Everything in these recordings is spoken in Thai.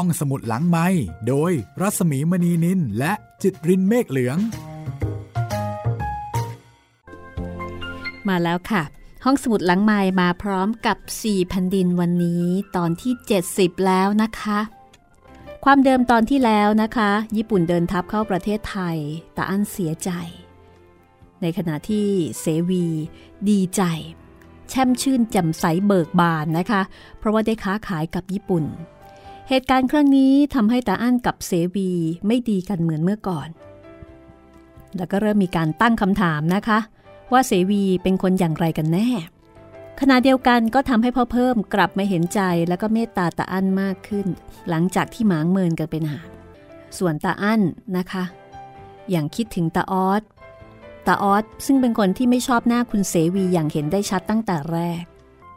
ห้องสมุดหลังไม้โดยรัสมีมณีนินและจิตรินเมฆเหลือง มาแล้วค่ะ ห้องสมุดหลังไม้มาพร้อมกับ4แผ่นดินวันนี้ตอนที่ 70 แล้วนะคะ ความเดิมตอนที่แล้วนะคะ ญี่ปุ่นเดินทัพเข้าประเทศไทยแต่อันเสียใจ ในขณะที่เสวี ดีใจแช่มชื่นแจ่มใสเบิกบานนะคะ เพราะว่าได้ค้าขายกับญี่ปุ่น เหตุการณ์ครั้งนี้ทำให้ตาอั้นกับเสวีไม่ดีกันเหมือนเมื่อก่อน แล้วก็เริ่มมีการตั้งคำถามนะคะ ว่าเสวีเป็นคนอย่างไรกันแน่ ขณะเดียวกันก็ทำให้พ่อเพิ่มกลับมาเห็นใจแล้วก็เมตตาตาอั้นมากขึ้น หลังจากที่หมางเมินกันเป็นหาส่วนตาอั้นนะคะ อย่างคิดถึงตาออสตาออสซึ่งเป็นคนที่ไม่ชอบหน้าคุณเสวีอย่างเห็นได้ชัดตั้งแต่แรก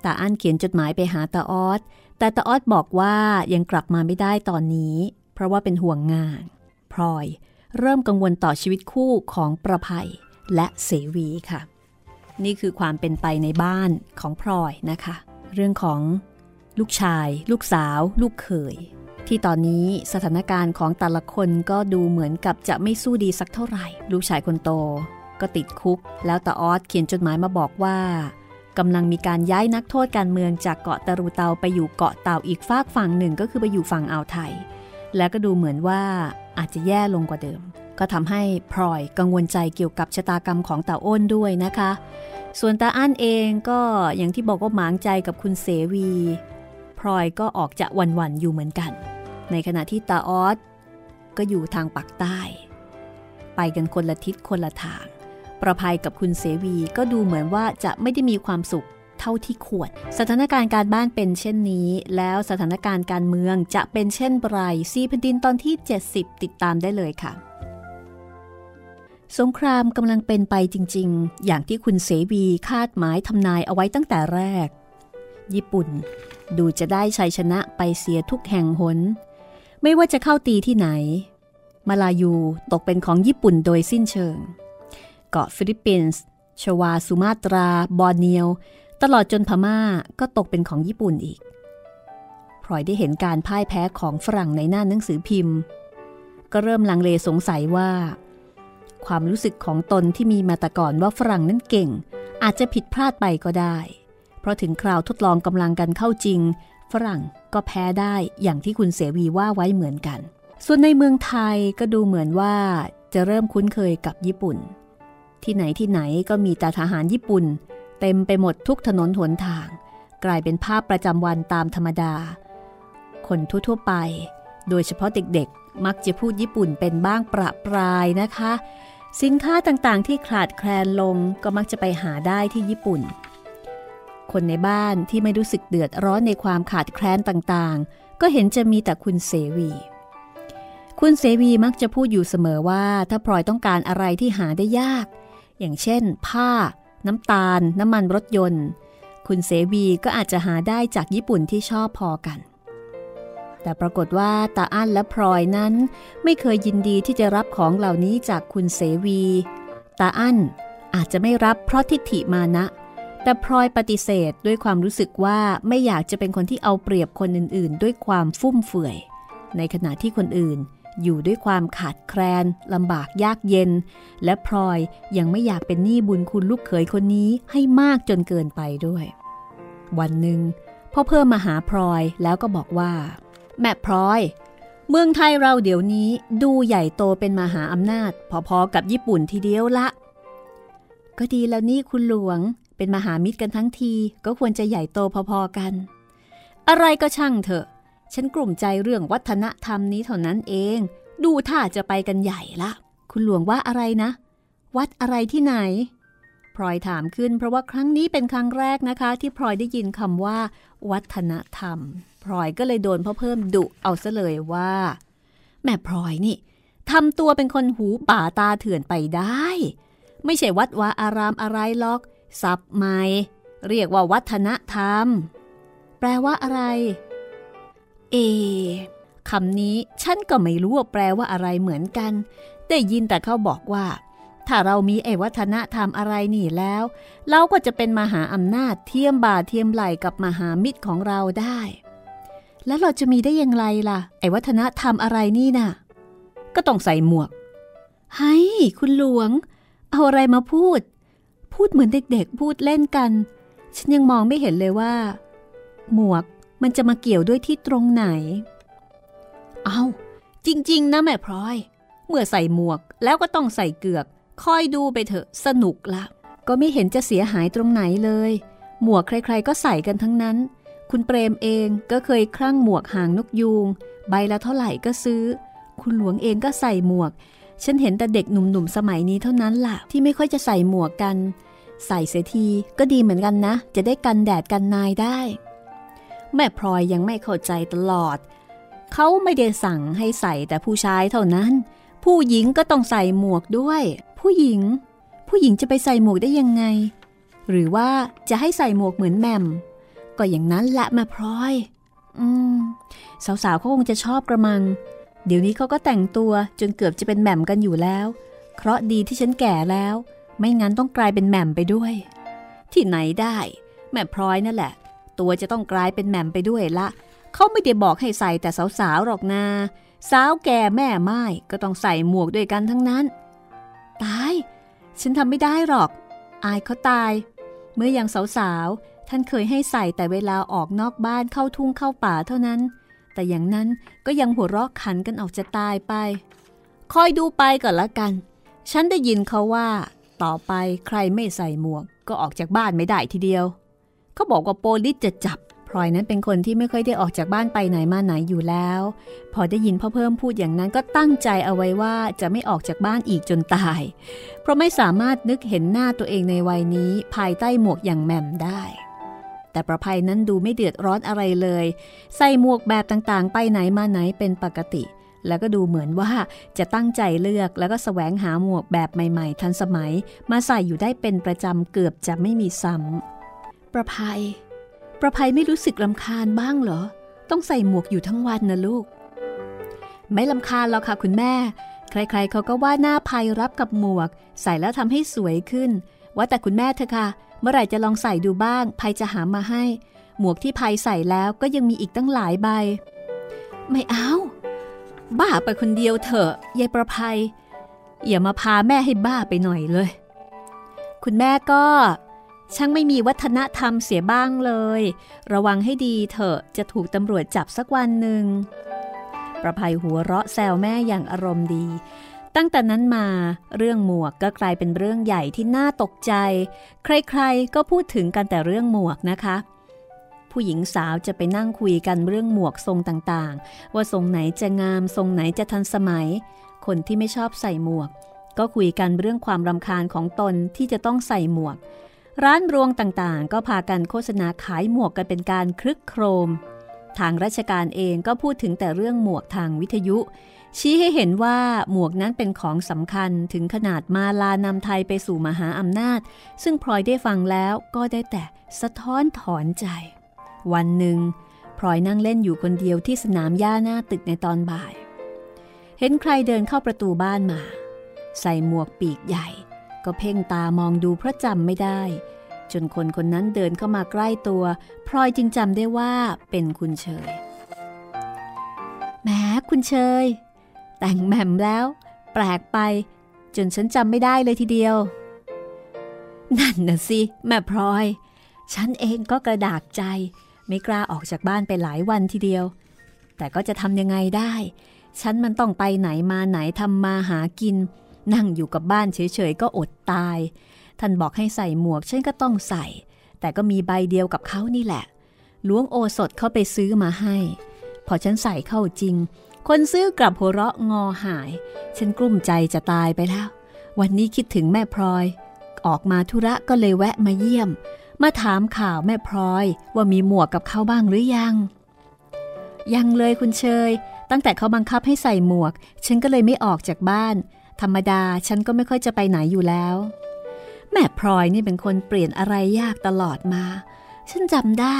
ตาอั้นเขียนจดหมายไปหาตาออส แต่ตาออสบอกว่ายังกลับมาไม่ได้ตอนนี้ เพราะว่าเป็นห่วงงานพลอย เริ่มกังวลต่อชีวิตคู่ของประภัยและเสวีค่ะ นี่คือความเป็นไปในบ้านของพลอยนะคะ เรื่องของลูกชาย ลูกสาว ลูกเขย ที่ตอนนี้สถานการณ์ของแต่ละคนก็ดูเหมือนกับจะไม่สู้ดีสักเท่าไหร่ ลูกชายคนโต ก็ติดคุก แล้วตาออสเขียนจดหมายมาบอกว่า กำลังมีการย้ายนักโทษการเมืองจากเกาะตะรูเตาไปอยู่เกาะเต่าอีกฝากฝั่งหนึ่งก็คือไปอยู่ฝั่งอ่าวไทย แล้วก็ดูเหมือนว่าอาจจะแย่ลงกว่าเดิม ก็ทำให้พลอยกังวลใจเกี่ยวกับชะตากรรมของตาอ้นด้วยนะคะ ส่วนตาอั้นเองก็อย่างที่บอกว่าหมางใจกับคุณเสวีพลอยก็ออกจะวันวันอยู่เหมือนกัน ในขณะที่ตาออสก็อยู่ทางปักใต้ ไปกันคนละทิศคนละทาง ประภัยกับคุณเสวีก็ดูเหมือนว่าจะไม่ได้มีความสุขเท่าที่ควร สถานการณ์การบ้านเป็นเช่นนี้ แล้วสถานการณ์การเมืองจะเป็นเช่นไรซีพันดินตอนที่ 70 ติดตามได้เลยค่ะ สงครามกำลังเป็นไปจริง ๆ อย่างที่คุณเสวีคาดหมายทำนายเอาไว้ตั้งแต่แรก ญี่ปุ่น ดูจะได้ชัยชนะไปเสียทุกแห่งหน ไม่ว่าจะเข้าตีที่ไหน มลายูตกเป็นของญี่ปุ่นโดยสิ้นเชิง เกาะฟิลิปปินส์ชวาสุมาตรา บอร์เนียว ตลอดจนพม่าก็ตกเป็นของญี่ปุ่นอีกพลอยได้เห็นการพ่ายแพ้ของฝรั่งในหน้าหนังสือพิมพ์ ก็เริ่มลังเลสงสัยว่า ความรู้สึกของตนที่มีมาแต่ก่อนว่าฝรั่งนั้นเก่ง อาจจะผิดพลาดไปก็ได้ เพราะถึงคราวทดลองกำลังกันเข้าจริง ฝรั่งก็แพ้ได้อย่างที่คุณเสวีว่าไว้เหมือนกัน ส่วนในเมืองไทยก็ดูเหมือนว่าจะเริ่มคุ้นเคยกับญี่ปุ่น ที่ไหนที่ไหนก็มีแต่ทหารญี่ปุ่น เต็มไปหมดทุกถนนหนทาง กลายเป็นภาพประจำวันตามธรรมดา คนทั่วๆไป โดยเฉพาะเด็กๆ มักจะพูดญี่ปุ่นเป็นบ้างประปรายนะคะ สินค้าต่างๆ ที่ขาดแคลนลงก็มักจะไปหาได้ที่ญี่ปุ่น คนในบ้านที่ไม่รู้สึกเดือดร้อนในความขาดแคลนต่างๆ ก็เห็นจะมีแต่คุณเสวีคุณเสวีมักจะพูดอยู่เสมอว่าถ้าพลอยต้องการอะไรที่หาได้ยาก อย่างเช่น ผ้า น้ำตาล น้ำมันรถยนต์ คุณเสวีก็อาจจะหาได้จากญี่ปุ่นที่ชอบพอกัน แต่ปรากฏว่าตาอั้นและพลอยนั้น ไม่เคยยินดีที่จะรับของเหล่านี้จากคุณเสวี ตาอั้นอาจจะไม่รับเพราะทิฏฐิมานะ แต่พลอยปฏิเสธด้วยความรู้สึกว่าไม่อยากจะเป็นคนที่เอาเปรียบคนอื่นๆ ด้วยความฟุ่มเฟือย ในขณะที่คนอื่น อยู่ด้วยความขาดแคลนลำบากยากเย็น และพลอยยังไม่อยากเป็นหนี้บุญคุณลูกเขยคนนี้ให้มากจนเกินไปด้วย วันหนึ่งพ่อเพิ่มมาหาพลอยแล้วก็บอกว่า แม่พลอย เมืองไทยเราเดี๋ยวนี้ดูใหญ่โตเป็นมหาอำนาจ พอๆกับญี่ปุ่นทีเดียวละ ก็ดีแล้วนี่คุณหลวงเป็นมหามิตรกันทั้งทีก็ควรจะใหญ่โตพอๆกัน อะไรก็ช่างเถอะ ฉันกลุ่มใจเรื่องวัฒนธรรมนี้เท่านั้นเอง ดูท่าจะไปกันใหญ่ละ คุณหลวงว่าอะไรนะ วัดอะไรที่ไหน พลอยถามขึ้นเพราะว่าครั้งนี้เป็นครั้งแรกนะคะ ที่พลอยได้ยินคำว่า วัฒนธรรม พลอยก็เลยโดนพ่อเพิ่มดุเอาซะเลยว่า แม่พลอยนี่ทำตัวเป็นคนหูป่าตาเถื่อนไปได้ ไม่ใช่วัดวาอารามอะไรหรอก สับใหม่เรียกว่าวัฒนธรรม แปลว่าอะไร เอคำนี้ฉันก็ไม่รู้ว่าแปลว่าอะไรเหมือนกัน ได้ยินแต่เขาบอกว่า ถ้าเรามีไอวัฒนธรรมอะไรนี่แล้ว เราก็จะเป็นมหาอำนาจเทียมบ่าเทียมไหลกับมหามิตรของเราได้ แล้วเราจะมีได้อย่างไรล่ะ ไอวัฒนธรรมอะไรนี่น่ะ ก็ต้องใส่หมวกเฮ้คุณหลวง เอาอะไรมาพูด พูดเหมือนเด็กๆพูดเล่นกัน ฉันยังมองไม่เห็นเลยว่า หมวก มันจะมาเกี่ยวด้วยที่ตรงไหน เอาจริง ๆ นะแม่พลอย เมื่อใส่หมวกแล้วก็ต้องใส่เกือก คอยดูไปเถอะสนุกละ ก็ไม่เห็นจะเสียหายตรงไหนเลย หมวกใคร ๆ ก็ใส่กันทั้งนั้น คุณเปรมเองก็เคยคลั่งหมวกหางนกยูง ใบละเท่าไหร่ก็ซื้อ คุณหลวงเองก็ใส่หมวก ฉันเห็นแต่เด็กหนุ่มๆสมัยนี้เท่านั้นล่ะ ที่ไม่ค่อยจะใส่หมวกกัน ใส่เสียทีก็ดีเหมือนกันนะ จะได้กันแดดกันนายได้ แม่พลอยยังไม่เข้าใจตลอด เขาไม่ได้สั่งให้ใส่แต่ผู้ชายเท่านั้น ผู้หญิงก็ต้องใส่หมวกด้วย ผู้หญิง ผู้หญิงจะไปใส่หมวกได้ยังไง หรือว่าจะให้ใส่หมวกเหมือนแม่มก็อย่างนั้นแหละแม่พลอย อืม สาวๆเขาคงจะชอบกระมัง เดี๋ยวนี้เขาก็แต่งตัวจนเกือบจะเป็นแหม่มกันอยู่แล้วเพราะดีที่ฉันแก่แล้ว ไม่งั้นต้องกลายเป็นแหม่มไปด้วย ที่ไหนได้ แม่พลอยนั่นแหละ ตัวจะต้องกลายเป็นแหม่มไปด้วยละ เขาไม่ได้บอกให้ใส่แต่สาวๆหรอกนา สาวแก่แม่ไม้ก็ต้องใส่หมวกด้วยกันทั้งนั้น ตาย ฉันทำไม่ได้หรอก อายเขาตาย เมื่อยังสาวๆ ท่านเคยให้ใส่แต่เวลาออกนอกบ้านเข้าทุ่งเข้าป่าเท่านั้น แต่อย่างนั้นก็ยังหัวเราะขันกันออกจะตายไป คอยดูไปก่อนละกัน ฉันได้ยินเขาว่า ต่อไปใครไม่ใส่หมวกก็ออกจากบ้านไม่ได้ทีเดียว เขาบอกว่าโปลิสจะจับพลอยนั้นเป็นคนที่ไม่ค่อยได้ออกจากบ้านไปไหนมาไหนอยู่แล้ว พอได้ยินพ่อเพิ่มพูดอย่างนั้นก็ตั้งใจเอาไว้ว่าจะไม่ออกจากบ้านอีกจนตาย เพราะไม่สามารถนึกเห็นหน้าตัวเองในวัยนี้ภายใต้หมวกอย่างแหม่มได้ แต่ประภัยนั้นดูไม่เดือดร้อนอะไรเลย ใส่หมวกแบบต่างๆ ไปไหนมาไหนเป็นปกติ แล้วก็ดูเหมือนว่าจะตั้งใจเลือกแล้วก็แสวงหาหมวกแบบใหม่ ๆ ทันสมัย มาใส่อยู่ได้เป็นประจำเกือบจะไม่มีซ้ำ ประภัย ประภัยไม่รู้สึกลำคาญบ้างเหรอ ต้องใส่หมวกอยู่ทั้งวันนะลูก ไม่ลำคาญหรอกค่ะคุณแม่ ใครๆเขาก็ว่าหน้าภัยรับกับหมวก ใส่แล้วทำให้สวยขึ้น ว่าแต่คุณแม่เธอค่ะ เมื่อไหร่จะลองใส่ดูบ้าง ภัยจะหามาให้ หมวกที่ภัยใส่แล้วก็ยังมีอีกตั้งหลายใบ ไม่เอาบ้าไปคนเดียวเถอะยายประภัยอย่ามาพาแม่ให้บ้าไปหน่อยเลย คุณแม่ก็ ช่างไม่มีวัฒนธรรมเสียบ้างเลย ระวังให้ดีเถอะจะถูกตำรวจจับสักวันหนึ่ง ประภัยหัวเราะแซวแม่อย่างอารมณ์ดี ตั้งแต่นั้นมาเรื่องหมวกก็กลายเป็นเรื่องใหญ่ที่น่าตกใจ ใครๆก็พูดถึงกันแต่เรื่องหมวกนะคะ ผู้หญิงสาวจะไปนั่งคุยกันเรื่องหมวกทรงต่างๆ ว่าทรงไหนจะงามทรงไหนจะทันสมัย คนที่ไม่ชอบใส่หมวก ก็คุยกันเรื่องความรำคาญของตนที่จะต้องใส่หมวก ร้านรวงต่างๆ ก็พากันโฆษณาขายหมวกกันเป็นการคลึกโครม ทางราชการเองก็พูดถึงแต่เรื่องหมวกทางวิทยุ ชี้ให้เห็นว่าหมวกนั้นเป็นของสำคัญถึงขนาดมาลานำไทยไปสู่มหาอำนาจ ซึ่งพลอยได้ฟังแล้วก็ได้แต่สะท้อนถอนใจ วันหนึ่งพลอยนั่งเล่นอยู่คนเดียวที่สนามหญ้าหน้าตึกในตอนบ่าย เห็นใครเดินเข้าประตูบ้านมา ใส่หมวกปีกใหญ่ ก็เพ่งตามองดูเพราะจำไม่ได้ จนคนคนนั้นเดินเข้ามาใกล้ตัวพลอยจึงจำได้ว่าเป็นคุณเชยแหมคุณเชย แต่งแหม่มแล้ว แปลกไป จนฉันจำไม่ได้เลยทีเดียว นั่นนะสิแม่พลอย ฉันเองก็กระดากใจ ไม่กล้าออกจากบ้านไปหลายวันทีเดียว แต่ก็จะทำยังไงได้ ฉันมันต้องไปไหนมาไหนทำมาหากิน นั่งอยู่กับบ้านเฉยๆก็อดตาย ท่านบอกให้ใส่หมวกฉันก็ต้องใส่ แต่ก็มีใบเดียวกับเขานี่แหละล้วงโอสถเข้าไปซื้อมาให้ พอฉันใส่เข้าจริง คนซื้อกลับหัวเราะงอหาย ฉันกลุ้มใจจะตายไปแล้ว วันนี้คิดถึงแม่พลอย ออกมาธุระก็เลยแวะมาเยี่ยม มาถามข่าวแม่พลอยว่ามีหมวกกับเขาบ้างหรือยัง ยังเลยคุณเชย ตั้งแต่เขาบังคับให้ใส่หมวก ฉันก็เลยไม่ออกจากบ้าน ธรรมดาฉันก็ไม่ค่อยจะไปไหนอยู่แล้ว แม่พลอยนี่เป็นคนเปลี่ยนอะไรยากตลอดมา ฉันจำได้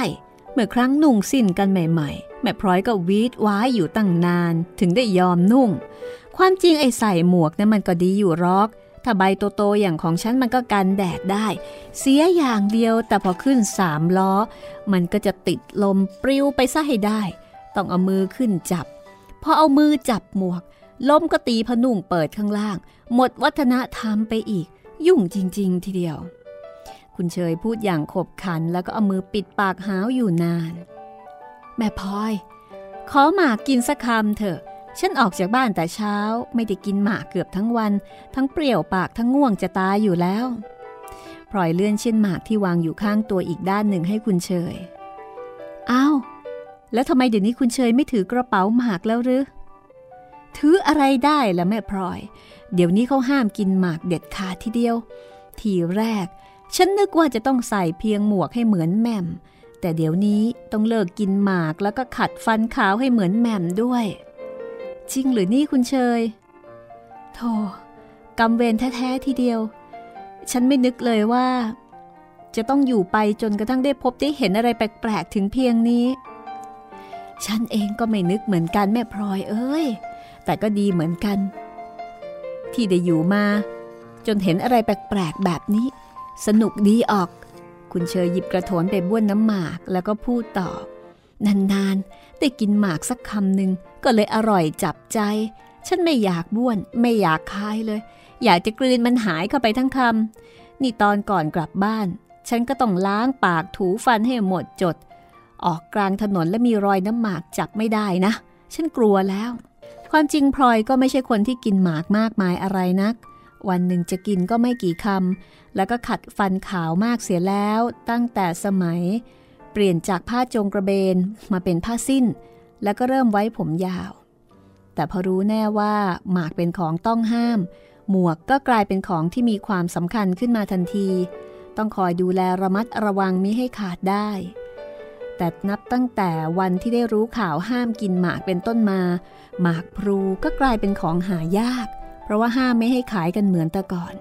เมื่อครั้งนุ่งสิ้นกันใหม่ๆ แม่พลอยก็วีดว้ายอยู่ตั้งนานถึงได้ยอมนุ่ง ความจริงไอ้ใส่หมวกนั้นมันก็ดีอยู่รอกถ้าใบโตๆอย่างของฉันมันก็กันแดดได้ เสียอย่างเดียวแต่พอขึ้นสามล้อ มันก็จะติดลมปลิวไปซะให้ได้ ต้องเอามือขึ้นจับ พอเอามือจับหมวก ล้มก็ตีพนุ่งเปิดข้างล่าง หมดวัฒนธรรมไปอีก ยุ่งจริง ๆ ทีเดียว คุณเชยพูดอย่างขบขันแล้วก็เอามือปิดปากหาวอยู่นาน แม่พลอย ขอหมากกินสักคำเถอะ ฉันออกจากบ้านแต่เช้า ไม่ได้กินหมากเกือบทั้งวัน ทั้งเปรี้ยวปากทั้งง่วงจะตายอยู่แล้วพลอยเลื่อนเช่นหมากที่วางอยู่ข้างตัวอีกด้านหนึ่งให้คุณเชยอ้าวแล้วทำไมเดี๋ยวนี้คุณเชยไม่ถือกระเป๋าหมากแล้วหรือ ถืออะไรได้ละแม่พลอย เดี๋ยวนี้เขาห้ามกินหมากเด็ดขาดทีเดียว ทีแรก ฉันนึกว่าจะต้องใส่เพียงหมวกให้เหมือนแม่ม แต่เดี๋ยวนี้ต้องเลิกกินหมากแล้วก็ขัดฟันขาวให้เหมือนแม่มด้วย จริงหรือนี่คุณเชยโธ่กำเวรแท้ๆทีเดียว ฉันไม่นึกเลยว่า จะต้องอยู่ไปจนกระทั่งได้พบได้เห็นอะไรแปลกๆถึงเพียงนี้ ฉันเองก็ไม่นึกเหมือนกันแม่พลอยเอ้ย แต่ก็ดีเหมือนกัน ที่ได้อยู่มา จนเห็นอะไรแปลกๆแบบนี้ สนุกดีออก คุณเชยหยิบกระโถนไปบ้วนน้ำหมากแล้วก็พูดต่อนานๆ ได้กินหมากสักคำหนึ่งก็เลยอร่อยจับใจ ฉันไม่อยากบ้วน ไม่อยากคายเลย อยากจะกลืนมันหายเข้าไปทั้งคำนี่ตอนก่อนกลับบ้าน ฉันก็ต้องล้างปากถูฟันให้หมดจด ออกกลางถนนและมีรอยน้ำหมากจับไม่ได้นะ ฉันกลัวแล้ว ความจริงพลอยก็ไม่ใช่คนที่กินหมากมากมายอะไรนัก วันหนึ่งจะกินก็ไม่กี่คำแล้วก็ขัดฟันขาวมากเสียแล้ว ตั้งแต่สมัย เปลี่ยนจากผ้าจงกระเบนมาเป็นผ้าสิ้น แล้วก็เริ่มไว้ผมยาว แต่พอรู้แน่ว่าหมากเป็นของต้องห้าม หมวกก็กลายเป็นของที่มีความสำคัญขึ้นมาทันที ต้องคอยดูแลระมัดระวังมิให้ขาดได้ แต่นับตั้งแต่วันที่ได้รู้ข่าวห้ามกินหมากเป็นต้นมา หมากพลูก็กลายเป็นของหายาก เพราะว่าห้ามไม่ให้ขายกันเหมือนแต่ก่อน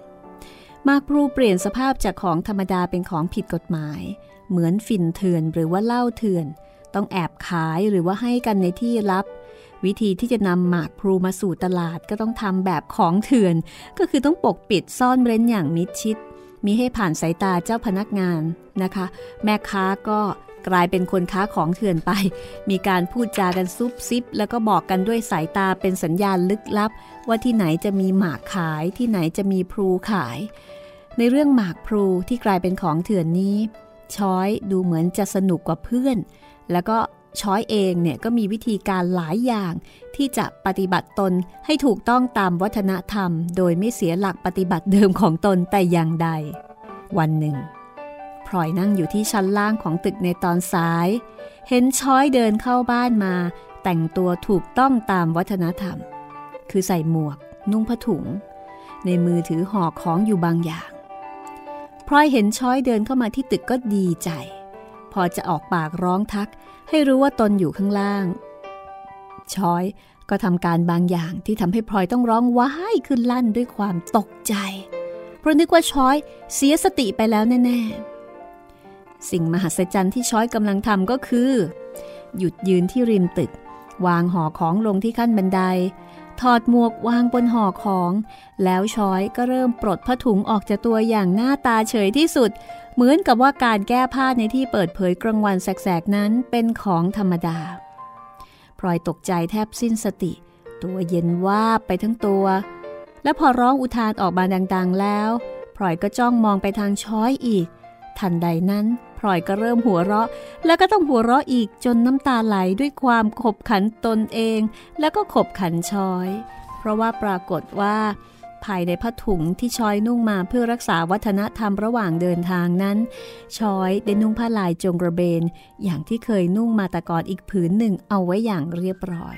หมากพลูเปลี่ยนสภาพจากของธรรมดาเป็นของผิดกฎหมาย เหมือนฝิ่นเถื่อนหรือว่าเหล้าเถื่อน ต้องแอบขายหรือว่าให้กันในที่ลับ วิธีที่จะนำหมากพลูมาสู่ตลาดก็ต้องทำแบบของเถื่อน ก็คือต้องปกปิดซ่อนเร้นอย่างมิดชิดมีให้ผ่านสายตาเจ้าพนักงานนะคะ แม่ค้าก็ กลายเป็นคนค้าของเถื่อนไป มีการพูดจากันซุบซิบ แล้วก็บอกกันด้วยสายตาเป็นสัญญาณลึกลับ ว่าที่ไหนจะมีหมากขายที่ไหนจะมีพลูขาย ในเรื่องหมากพลูที่กลายเป็นของเถื่อนนี้ ช้อยดูเหมือนจะสนุกกว่าเพื่อน แล้วก็ช้อยเองเนี่ยก็มีวิธีการหลายอย่างที่จะปฏิบัติตนให้ถูกต้องตามวัฒนธรรม โดยไม่เสียหลักปฏิบัติเดิมของตนแต่อย่างใด วันหนึ่ง พลอยนั่งอยู่ที่ชั้นล่างของตึกในตอนสาย เห็นช้อยเดินเข้าบ้านมา แต่งตัวถูกต้องตามวัฒนธรรม คือใส่หมวก นุ่งผ้าถุง ในมือถือห่อของอยู่บางอย่างพลอยเห็นช้อยเดินเข้ามาที่ตึกก็ดีใจ พอจะออกปากร้องทัก ให้รู้ว่าตนอยู่ข้างล่าง ช้อยก็ทำการบางอย่างที่ทำให้พลอยต้องร้องว้ายขึ้นลั่นด้วยความตกใจ เพราะนึกว่าช้อยเสียสติไปแล้วแน่ ๆ สิ่งมหัศจรรย์ที่ช้อยกำลังทำก็คือ หยุดยืนที่ริมตึก วางห่อของลงที่ขั้นบันได ถอดหมวกวางบนห่อของ แล้วช้อยก็เริ่มปลดผ้าถุงออกจากตัวอย่างหน้าตาเฉยที่สุด เหมือนกับว่าการแก้ผ้าในที่เปิดเผยกลางวันแสกๆนั้นเป็นของธรรมดาพลอยตกใจแทบสิ้นสติ ตัวเย็นว่าไปทั้งตัว และพอร้องอุทานออกมาดัง ๆ แล้วพลอยก็จ้องมองไปทางช้อยอีก ทันใดนั้น พลอยก็เริ่มหัวเราะ แล้วก็ต้องหัวเราะอีกจนน้ำตาไหลด้วยความขบขันตนเอง แล้วก็ขบขันชอย เพราะว่าปรากฏว่า ภายในผ้าถุงที่ชอยนุ่งมาเพื่อรักษาวัฒนธรรมระหว่างเดินทางนั้น ชอยได้นุ่งผ้าลายจงกระเบน อย่างที่เคยนุ่งมาแต่ก่อนอีกผืนหนึ่งเอาไว้อย่างเรียบร้อย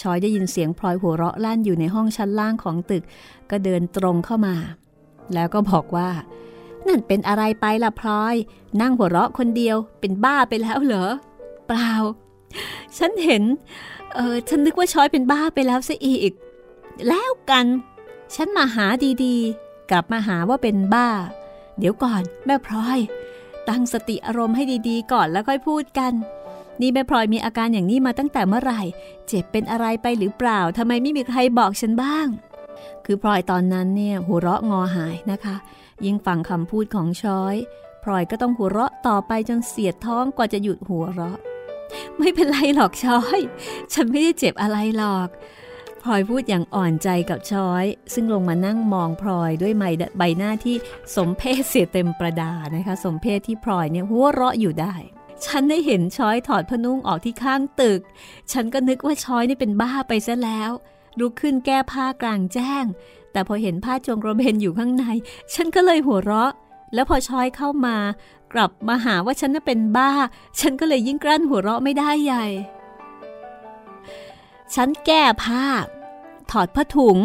ชอยได้ยินเสียงพลอยหัวเราะลั่นอยู่ในห้องชั้นล่างของตึก ก็เดินตรงเข้ามา แล้วก็บอกว่า นั่นเป็นอะไรไปล่ะพลอย นั่งหัวเราะคนเดียวเป็นบ้าไปแล้วเหรอ เปล่า ฉันเห็น เออฉันนึกว่าชอยเป็นบ้าไปแล้วซะอีก แล้วกัน ฉันมาหาดีๆ กลับมาหาว่าเป็นบ้า เดี๋ยวก่อน แม่พลอย ตั้งสติอารมณ์ให้ดีๆ ก่อนแล้วค่อยพูดกัน นี่แม่พลอยมีอาการอย่างนี้มาตั้งแต่เมื่อไหร่ เจ็บเป็นอะไรไปหรือเปล่าทำไมไม่มีใครบอกฉันบ้าง คือพลอยตอนนั้นเนี่ยหัวเราะงอหายนะคะ ยิ่งฟังคำพูดของช้อยพลอยก็ต้องหัวเราะต่อไปจนเสียดท้องกว่าจะหยุดหัวเราะ ไม่เป็นไรหรอกช้อย ฉันไม่ได้เจ็บอะไรหรอกพลอยพูดอย่างอ่อนใจกับช้อย ซึ่งลงมานั่งมองพลอยด้วยใบหน้าที่สมเพศเสียเต็มประดานะคะ สมเพศที่พลอยเนี่ยหัวเราะอยู่ได้ ฉันได้เห็นช้อยถอดพนุ่งออกที่ข้างตึก ฉันก็นึกว่าช้อยนี่เป็นบ้าไปซะแล้วลุกขึ้นแก้ผ้ากลางแจ้ง แต่พอเห็นผ้าจงกระเบนอยู่ข้างใน ฉันก็เลยหัวเราะ แล้วพอช้อยเข้ามากลับมาหาว่าฉันน่ะเป็นบ้า ฉันก็เลยยิ่งกลั้นหัวเราะไม่ได้ใหญ่ ฉันแก้ผ้า ถอดผ้าถุง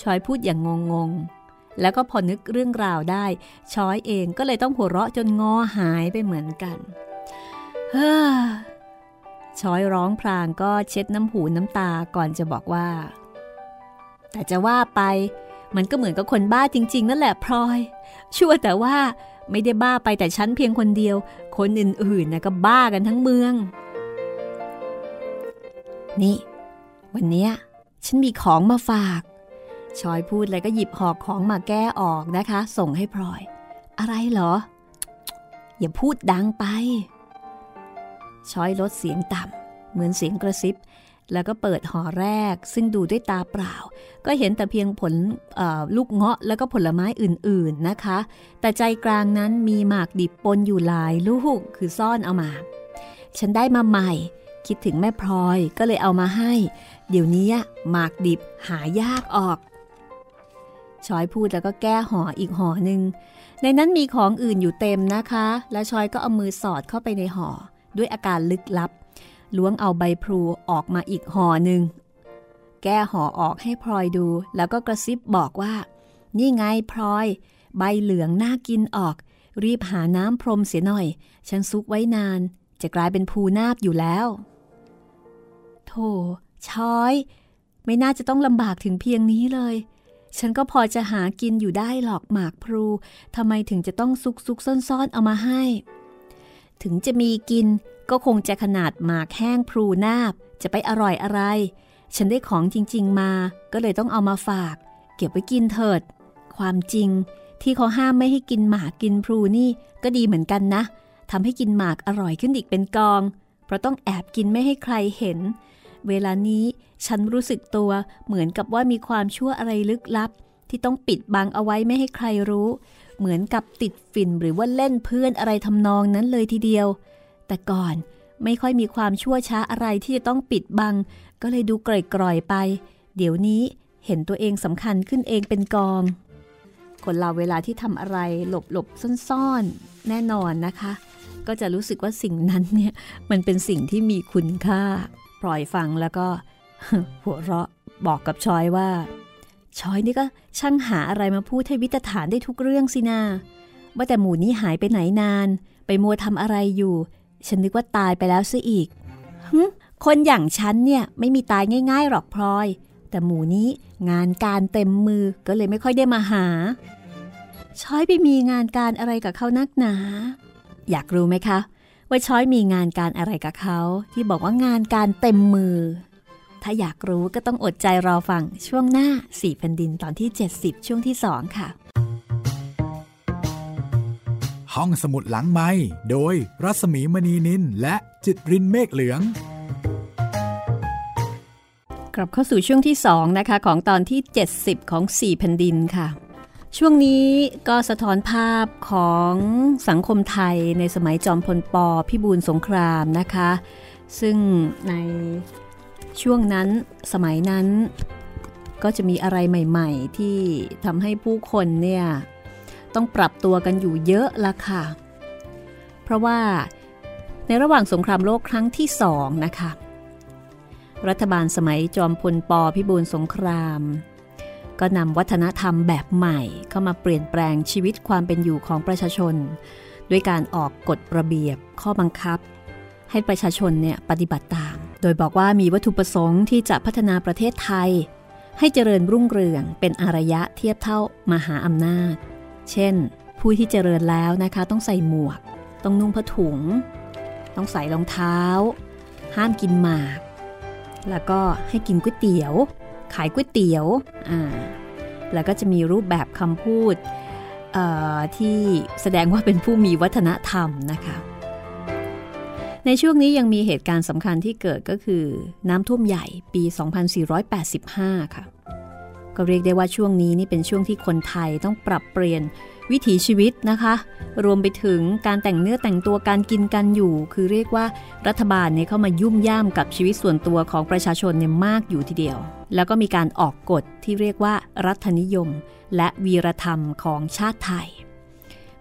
ช้อยพูดอย่างงงๆแล้วก็พอนึกเรื่องราวได้ ช้อยเองก็เลยต้องหัวเราะจนงอหายไปเหมือนกันเฮ้อช้อยร้องพรางก็เช็ดน้ำหูน้ำตาก่อนจะบอกว่า แต่จะว่าไป มันก็เหมือนกับคนบ้าจริง ๆ นั่นแหละพลอย ชั่วแต่ว่าไม่ได้บ้าไปแต่ฉันเพียงคนเดียว คนอื่นๆนะก็บ้ากันทั้งเมือง นี่ วันนี้ฉันมีของมาฝาก ชอยพูดเลยก็หยิบหอกของมาแก้ออกนะคะ ส่งให้พลอย อะไรเหรอ อย่าพูดดังไป ชอยลดเสียงต่ำเหมือนเสียงกระซิบ แล้วก็เปิดห่อแรก ซึ่งดูด้วยตาเปล่า ก็เห็นแต่เพียงผลลูกเงาะแล้วก็ผลไม้อื่นๆนะคะ แต่ใจกลางนั้นมีหมากดิบปนอยู่หลายลูกคือซ่อนเอามา ฉันได้มาใหม่ คิดถึงแม่พลอยก็เลยเอามาให้ เดี๋ยวนี้หมากดิบหายากออกชอยพูดแล้วก็แก้ห่ออีกห่อหนึ่งในนั้นมีของอื่นอยู่เต็มนะคะ แล้วชอยก็เอามือสอดเข้าไปในห่อด้วยอาการลึกลับ ล้วงเอาใบพลูออกมาอีกห่อหนึ่ง แก้ห่อออกให้พลอยดู แล้วก็กระซิบบอกว่า นี่ไงพลอย ใบเหลืองน่ากินออก รีบหาน้ำพรมเสียหน่อย ฉันซุกไว้นาน จะกลายเป็นภูนาบอยู่แล้ว โธ่ช้อย ไม่น่าจะต้องลำบากถึงเพียงนี้เลย ฉันก็พอจะหากินอยู่ได้หรอกหมากพลูทำไมถึงจะต้องซุกซุกซ่อนซ่อนเอามาให้ ถึงจะมีกิน ก็คงจะขนาดหมากแห้งพลูนาบจะไปอร่อยอะไร ฉันได้ของจริง ๆ มา ก็เลยต้องเอามาฝาก เก็บไว้กินเถิด ความจริง ที่เขาห้ามไม่ให้กินหมากกินพลูนี่ก็ดีเหมือนกันนะทำให้กินหมากอร่อยขึ้นอีกเป็นกอง เพราะต้องแอบกินไม่ให้ใครเห็น เวลานี้ฉันรู้สึกตัวเหมือนกับว่ามีความชั่วอะไรลึกลับ ที่ต้องปิดบังเอาไว้ไม่ให้ใครรู้ เหมือนกับติดฝิ่นหรือว่าเล่นเพื่อนอะไรทำนองนั้นเลยทีเดียว แต่ก่อนไม่ค่อยมีความชั่วช้าอะไรที่จะต้องปิดบัง ก็เลยดูกร่อยๆไป เดี๋ยวนี้เห็นตัวเองสำคัญขึ้นเองเป็นกอง คนเราเวลาที่ทำอะไรหลบหลบซ่อนๆ แน่นอนนะคะ ก็จะรู้สึกว่าสิ่งนั้นเนี่ยมันเป็นสิ่งที่มีคุณค่า ปล่อยฟังแล้วก็ หัวเราะบอกกับชอยว่า ชอยนี่ก็ช่างหาอะไรมาพูดให้วิตฐานได้ทุกเรื่องสินาว่าแต่หมูนี้หายไปไหนนาน ไปมัวทำอะไรอยู่ ฉันนึกว่าตายไปแล้วซะอีกคนอย่างฉันเนี่ยไม่มีตายง่ายๆหรอกพลอย แต่หมูนี้งานการเต็มมือก็เลยไม่ค่อยได้มาหา ช้อยไปมีงานการอะไรกับเขานักหนา อยากรู้ไหมคะ ว่าช้อยมีงานการอะไรกับเขา ที่บอกว่างานการเต็มมือ ถ้าอยากรู้ก็ต้องอดใจรอฟังช่วงหน้าสี่แผ่นดินตอนที่ 70 ช่วงที่สองค่ะ ห้องสมุดหลังไม้โดยรัสมีมณีนินและจิตรินเมฆเหลือง กลับเข้าสู่ช่วงที่สองนะคะ ของตอนที่ 70 ของ 4 แผ่นดินค่ะ ช่วงนี้ก็สะท้อนภาพของสังคมไทยในสมัยจอมพลปพิบูลสงครามนะคะ ซึ่งในช่วงนั้นสมัยนั้นก็จะมีอะไรใหม่ ๆ ที่ทำให้ผู้คนเนี่ย ต้องปรับตัวกันอยู่เยอะละค่ะ เพราะว่าในระหว่างสงครามโลกครั้งที่สองนะคะ รัฐบาลสมัยจอมพลปพิบูลสงคราม ก็นำวัฒนธรรมแบบใหม่เข้ามาเปลี่ยนแปลงชีวิตความเป็นอยู่ของประชาชน ด้วยการออกกฎระเบียบข้อบังคับ ให้ประชาชนเนี่ยปฏิบัติตาม โดยบอกว่ามีวัตถุประสงค์ที่จะพัฒนาประเทศไทย ให้เจริญรุ่งเรืองเป็นอารยะเทียบเท่ามหาอำนาจ เช่น ผู้ที่เจริญแล้วนะคะ ต้องใส่หมวก ต้องนุ่งผ้าถุง ต้องใส่รองเท้า ห้ามกินหมาก แล้วก็ให้กินก๋วยเตี๋ยว ขายก๋วยเตี๋ยวอ่าแล้วก็จะมีรูปแบบคำพูดที่แสดงว่าเป็นผู้มีวัฒนธรรมนะคะ ในช่วงนี้ยังมีเหตุการณ์สำคัญที่เกิดก็คือน้ำท่วมใหญ่ปี 2485 ค่ะ ก็เรียกได้ว่าช่วงนี้นี่เป็นช่วงที่คนไทยต้องปรับเปลี่ยนวิถีชีวิตนะคะ รวมไปถึงการแต่งเนื้อแต่งตัวการกินกันอยู่ คือเรียกว่ารัฐบาลเนี่ยเข้ามายุ่มย่ามกับชีวิตส่วนตัวของประชาชนเนี่ยมากอยู่ทีเดียว แล้วก็มีการออกกฎที่เรียกว่ารัฐนิยม และวีรธรรมของชาติไทย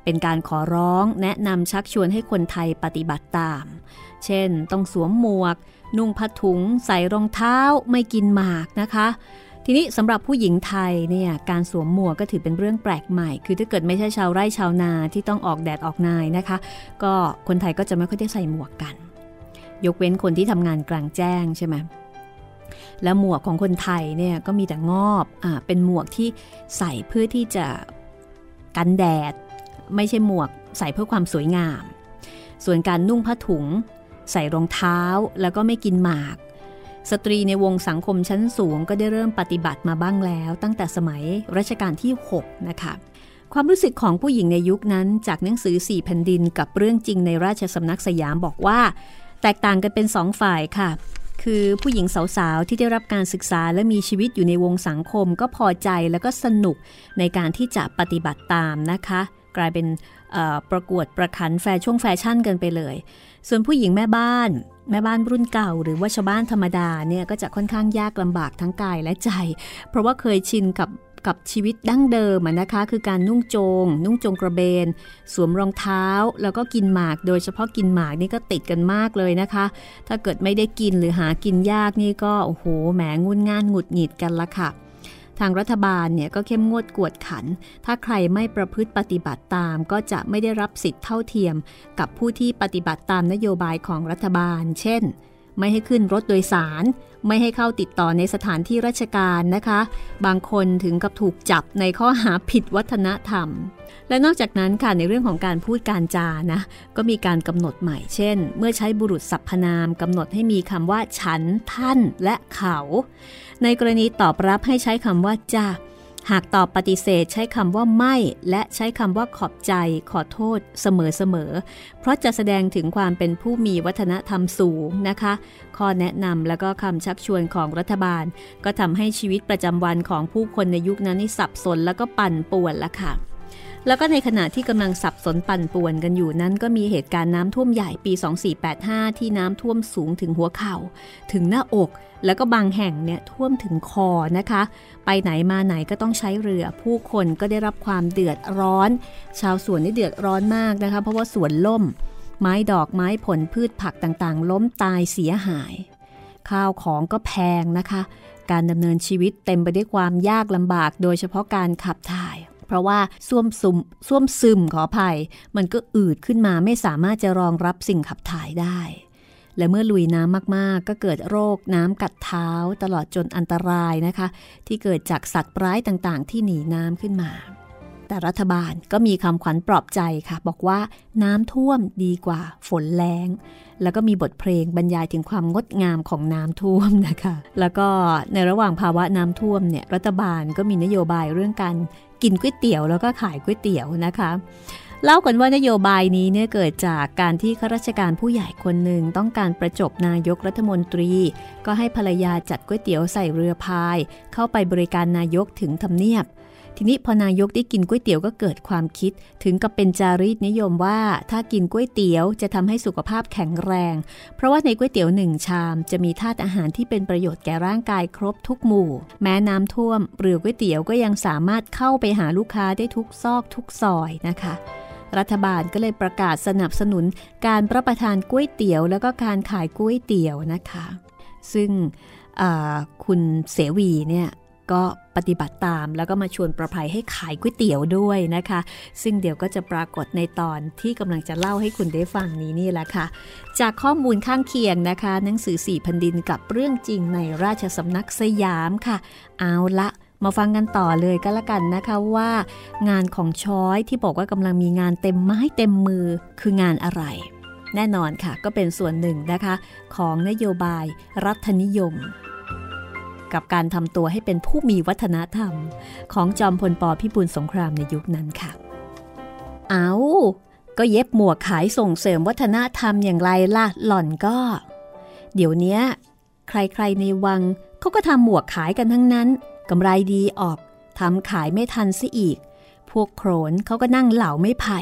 เป็นการขอร้องแนะนำชักชวนให้คนไทยปฏิบัติตาม เช่น ต้องสวมหมวก นุ่งผ้าถุง ใส่รองเท้าไม่กินหมากนะคะ ทีนี้สำหรับผู้หญิงไทยเนี่ยการสวมหมวกก็ถือเป็นเรื่องแปลกใหม่ คือถ้าเกิดไม่ใช่ชาวไร่ชาวนาที่ต้องออกแดดออกนายนะคะ ก็คนไทยก็จะไม่ค่อยได้ใส่หมวกกัน ยกเว้นคนที่ทำงานกลางแจ้งใช่ไหมแล้วหมวกของคนไทยเนี่ยก็มีแต่งอบอ่าเป็นหมวกที่ใส่เพื่อที่จะกันแดด ไม่ใช่หมวกใส่เพื่อความสวยงาม ส่วนการนุ่งผ้าถุง ใส่รองเท้าแล้วก็ไม่กินหมาก สตรีในวงสังคมชั้นสูงก็ได้เริ่มปฏิบัติมาบ้างแล้ว ตั้งแต่สมัยรัชกาลที่ 6 นะคะความรู้สึกของผู้หญิงในยุคนั้นจากหนังสือสี่แผ่นดินกับเรื่องจริงในราชสำนักสยามบอกว่า แตกต่างกันเป็นสองฝ่ายค่ะ คือผู้หญิงสาวๆ ที่ได้รับการศึกษาและมีชีวิตอยู่ในวงสังคมก็พอใจแล้วก็สนุกในการที่จะปฏิบัติตามนะคะ กลายเป็นประกวดประคันแฟช่วงแฟชั่นกันไปเลย ส่วนผู้หญิงแม่บ้าน แม่บ้านรุ่นเก่า หรือว่าชาวบ้านธรรมดาเนี่ยก็จะค่อนข้างยากลำบากทั้งกายและใจ เพราะว่าเคยชินกับกับชีวิตดั้งเดิมนะคะ คือการนุ่งโจง นุ่งโจงกระเบน สวมรองเท้า แล้วก็กินหมาก โดยเฉพาะกินหมากนี่ก็ติดกันมากเลยนะคะ ถ้าเกิดไม่ได้กินหรือหากินยากนี่ก็โอ้โหแหมงุนง่านหงุดหงิดกันละค่ะ ทางรัฐบาลเนี่ยก็เข้มงวดกวดขัน ถ้าใครไม่ประพฤติปฏิบัติตามก็จะไม่ได้รับสิทธิ์เท่าเทียม กับผู้ที่ปฏิบัติตามนโยบายของรัฐบาล เช่น ไม่ให้ขึ้นรถโดยสาร ไม่ให้เข้าติดต่อในสถานที่ราชการนะคะ บางคนถึงกับถูกจับในข้อหาผิดวัฒนธรรม และนอกจากนั้นค่ะในเรื่องของการพูดการจานะ ก็มีการกำหนดใหม่ เช่น เมื่อใช้บุรุษสรรพนามกำหนดให้มีคำว่าฉัน ท่าน และเขา ในกรณีตอบรับให้ใช้คำว่าจ้า หากตอบปฏิเสธใช้คำว่าไม่ และใช้คำว่าขอบใจขอโทษเสมอๆ เพราะจะแสดงถึงความเป็นผู้มีวัฒนธรรมสูงนะคะ ข้อแนะนำและก็คำชักชวนของรัฐบาล ก็ทำให้ชีวิตประจำวันของผู้คนในยุคนั้นนี่สับสนแล้วก็ปั่นป่วนละค่ะ แล้วก็ในขณะที่กำลังสับสนปั่นป่วนกันอยู่นั้นก็มีเหตุการณ์น้ำท่วมใหญ่ปี 2485 ที่น้ำท่วมสูงถึงหัวเข่า ถึงหน้าอก แล้วก็บางแห่งเนี่ยท่วมถึงคอนะคะ ไปไหนมาไหนก็ต้องใช้เรือ ผู้คนก็ได้รับความเดือดร้อน ชาวสวนนี่เดือดร้อนมากนะคะ เพราะว่าสวนล่ม ไม้ดอกไม้ผลพืชผักต่างๆ ล้มตายเสียหาย ข้าวของก็แพงนะคะ การดำเนินชีวิตเต็มไปด้วยความยากลำบาก โดยเฉพาะการขับถ่าย ราะว่าส้วมซุมส้วมซึมขออภัย มันก็อืดขึ้นมาไม่สามารถจะรองรับสิ่งขับถ่ายได้ และเมื่อลุยน้ำมากๆ ก็เกิดโรคน้ำกัดเท้าตลอดจนอันตรายนะคะ ที่เกิดจากสัตว์ร้ายต่างๆ ที่หนีน้ำขึ้นมา แต่รัฐบาลก็มีคำขวัญปลอบใจค่ะ บอกว่าน้ำท่วมดีกว่าฝนแรงแล้วก็มีบทเพลงบรรยายถึงความงดงามของน้ำท่วมนะคะ แล้วก็ในระหว่างภาวะน้ำท่วมเนี่ยรัฐบาลก็มีนโยบายเรื่องการ กินก๋วยเตี๋ยวแล้วก็ขายก๋วยเตี๋ยวนะคะเล่ากันว่านโยบายนี้เนี่ยเกิดจากการที่ข้าราชการผู้ใหญ่คนหนึ่งต้องการประจบนายกรัฐมนตรี ก็ให้ภรรยาจัดก๋วยเตี๋ยวใส่เรือพาย เข้าไปบริการนายกถึงทำเนียบ ทีนี้พอนายกได้กินก๋วยเตี๋ยวก็เกิดความคิด ถึงกับเป็นจารีตนิยมว่า ถ้ากินก๋วยเตี๋ยวจะทำให้สุขภาพแข็งแรง เพราะว่าในก๋วยเตี๋ยวหนึ่งชาม จะมีธาตุอาหารที่เป็นประโยชน์แก่ร่างกายครบทุกหมู่ แม้น้ำท่วมเรือก๋วยเตี๋ยวก็ยังสามารถเข้าไปหาลูกค้าได้ทุกซอกทุกซอยนะคะรัฐบาลก็เลยประกาศสนับสนุนการรับประทานก๋วยเตี๋ยว แล้วก็การขายก๋วยเตี๋ยวนะคะ ซึ่งคุณเสวีเนี่ย ก็ปฏิบัติตามแล้วก็มาชวนประภัยให้ขายก๋วยเตี๋ยวด้วยนะคะ ซึ่งเดี๋ยวก็จะปรากฏในตอนที่กำลังจะเล่าให้คุณได้ฟังนี้นี่แหละค่ะ จากข้อมูลข้างเคียงนะคะ หนังสือสี่พันดินกับเรื่องจริงในราชสำนักสยามค่ะ เอาละมาฟังกันต่อเลยก็แล้วกันนะคะว่า งานของช้อยที่บอกว่ากำลังมีงานเต็มไม้เต็มมือคืองานอะไร แน่นอนค่ะ ก็เป็นส่วนหนึ่งนะคะ ของนโยบายรัฐนิยม กับการทำตัวให้เป็นผู้มีวัฒนธรรม ของจอมพลปพิบูลสงครามในยุคนั้นค่ะ เอาก็เย็บหมวกขายส่งเสริมวัฒนธรรมอย่างไรล่ะหล่อนก็ เดี๋ยวนี้ใครๆในวังเขาก็ทำหมวกขายกันทั้งนั้นกำไรดีออกทำขายไม่ทันซะอีก พวกโขนเขาก็นั่งเหล่าไม่ไผ่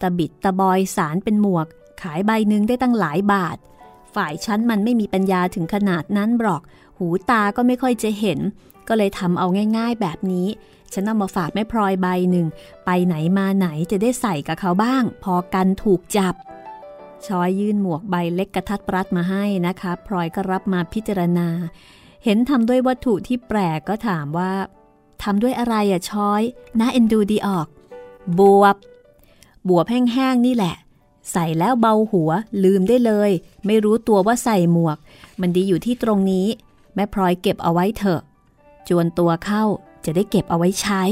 ตะบิดตะบอยสารเป็นหมวก ขายใบหนึ่งได้ตั้งหลายบาท ฝ่ายชั้นมันไม่มีปัญญาถึงขนาดนั้นหรอก หูตาก็ไม่ค่อยจะเห็น ก็เลยทำเอาง่าย ๆ แบบนี้ ฉันเอามาฝากแม่พลอยใบหนึ่ง ไปไหนมาไหนจะได้ใส่กับเขาบ้าง พอกันถูกจับ ชอยยื่นหมวกใบเล็กกระทัดรัดมาให้นะคะ พลอยก็รับมาพิจารณา เห็นทำด้วยวัตถุที่แปลกก็ถามว่าทำด้วยอะไรอะชอยน่าเอ็นดูดีออก บวบบวบแห้งๆนี่แหละ ใส่แล้วเบาหัวลืมได้เลย ไม่รู้ตัวว่าใส่หมวก มันดีอยู่ที่ตรงนี้ แม่พลอยเก็บเอาไว้เถอะ จวนตัวเข้าจะได้เก็บเอาไว้ใช้